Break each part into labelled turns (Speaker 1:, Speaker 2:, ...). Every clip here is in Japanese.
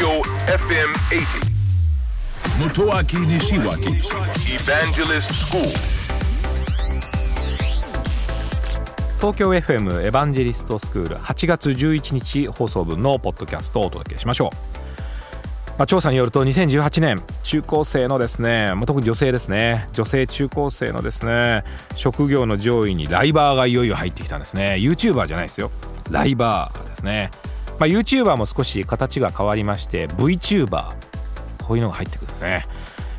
Speaker 1: Tokyo FM 80.
Speaker 2: Motoaki Nishiwaki
Speaker 1: Evangelist School.
Speaker 3: 東京 FM エヴァンジェリストスクール8月11日放送分のポッドキャストをお届けしましょう、まあ、調査によると2018年中高生のですね、まあ、特に女性ですね。女性中高生のですね職業の上位にライバーがいよいよ入ってきたんですね。YouTuber じゃないですよ。ライバーですね、まあ、YouTuber も少し形が変わりまして VTuber こういうのが入ってくるんですね。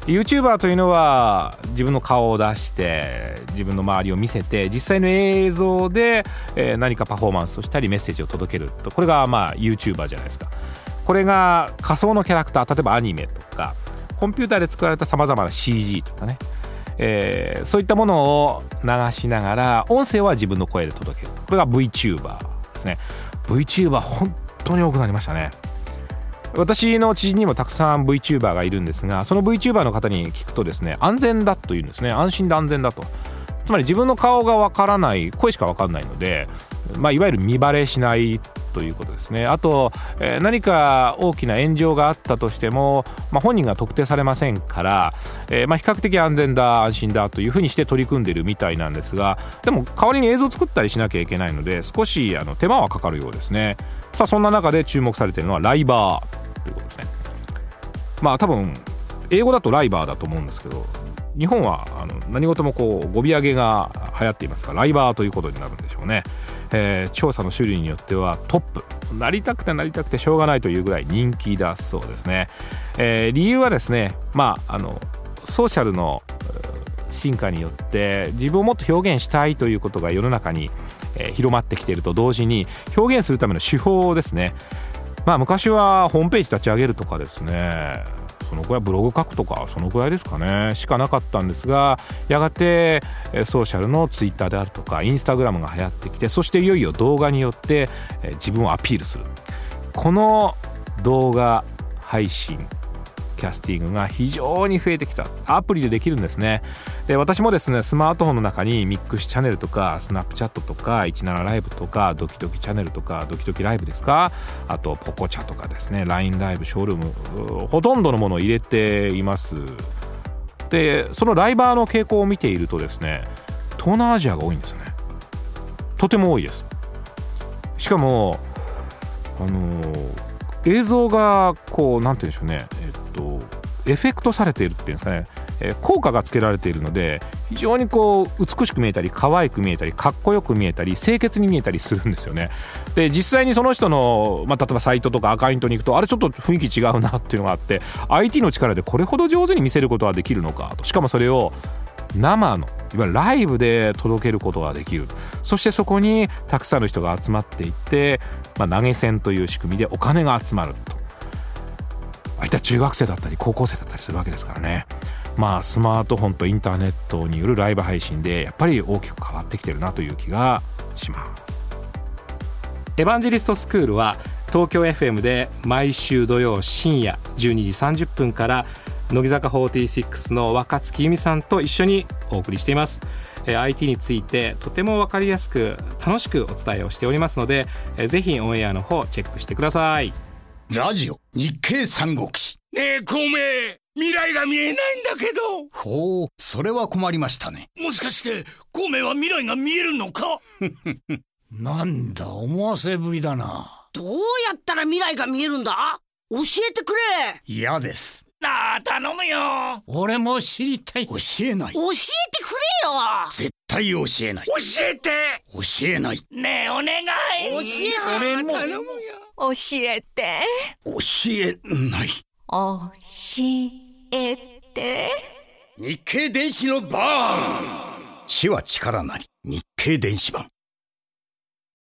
Speaker 3: YouTuber というのは自分の顔を出して自分の周りを見せて実際の映像で、え何かパフォーマンスをしたりメッセージを届けると。これがまあ YouTuber じゃないですか。これが仮想のキャラクター例えばアニメとかコンピューターで作られたさまざまな CG とかね、えーそういったものを流しながら音声は自分の声で届けるこれが VTuber ですね。VTuber 本当に多くなりましたね。私の知人にもたくさん VTuber がいるんですがその VTuber の方に聞くとですね安全だというんですね。安心で安全だと。つまり自分の顔がわからない声しかわかんないので、まあ、いわゆる見バレしないということですね。あと、えー何か大きな炎上があったとしても、まあ、本人が特定されませんから、えーまあ、比較的安全だ安心だというふうにして取り組んでるみたいなんですがでも代わりに映像を作ったりしなきゃいけないので少しあの手間はかかるようですね。さあそんな中で注目されているのはライバーということですね。まあ多分英語だとライバーだと思うんですけど日本はあの何事もこう語尾上げが流行っていますからライバーということになるんでしょうね、えー調査の種類によってはトップ。なりたくてなりたくてしょうがないというぐらい人気だそうですね、えー理由はですねまああのソーシャルの進化によって自分をもっと表現したいということが世の中に、えー広まってきていると同時に表現するための手法ですね。まあ昔はホームページ立ち上げるとかですね。そのくらいブログ書くとかそのくらいですかね。しかなかったんですがやがてソーシャルのツイッターであるとか Instagram が流行ってきてそしていよいよ動画によって自分をアピールする。この動画配信キャスティングが非常に増えてきた。アプリでできるんですね。で私もですねスマートフォンの中にミックスチャンネルとかスナップチャットとか17ライブとかドキドキチャンネルとかドキドキライブですか？あとポコチャとかですね。LINE ライブショールームほとんどのものを入れています。でそのライバーの傾向を見ているとですね東南アジアが多いんですよね。とても多いです。しかもあのー映像がこうなんて言うんでしょうね。エフェクトされているっていうんですかね、えー効果がつけられているので非常にこう美しく見えたり可愛く見えたりかっこよく見えたり清潔に見えたりするんですよね。で実際にその人の、まあ、例えばサイトとかアカウントに行くとあれちょっと雰囲気違うなっていうのがあって IT の力でこれほど上手に見せることができるのかと。しかもそれを生のいわゆるライブで届けることができる。そしてそこにたくさんの人が集まっていって、まあ、投げ銭という仕組みでお金が集まると。あいった中学生だったり高校生だったりするわけですからね。まあスマートフォンとインターネットによるライブ配信でやっぱり大きく変わってきてるなという気がします。エヴァンジェリストスクールは東京 FM で毎週土曜深夜12時30分から乃木坂46の若月由美さんと一緒にお送りしています。えー IT についてとても分かりやすく楽しくお伝えをしておりますのでえーぜひオンエアの方チェックしてください。
Speaker 2: ラジオ日経三国志。
Speaker 4: ねえ孔明。未来が見えないんだけど。
Speaker 2: ほうそれは困りましたね。
Speaker 4: もしかして孔明は未来が見えるのか？
Speaker 5: なんだ思わせぶりだな。
Speaker 6: どうやったら未来が見えるんだ？教えてくれ。
Speaker 2: 嫌です。
Speaker 4: なあ頼むよ。
Speaker 5: 俺も知りたい。
Speaker 2: 教えない。
Speaker 6: 教えてくれよ。
Speaker 2: 絶対教えない。
Speaker 4: 教えて。
Speaker 2: 教えない。
Speaker 4: ねえお願い。
Speaker 6: 教え
Speaker 5: 俺も
Speaker 4: 頼むよ
Speaker 7: 教えて。
Speaker 2: 教えない。
Speaker 7: 教えて。
Speaker 4: 日経電子のバーン
Speaker 2: 知は力なり。日経電子版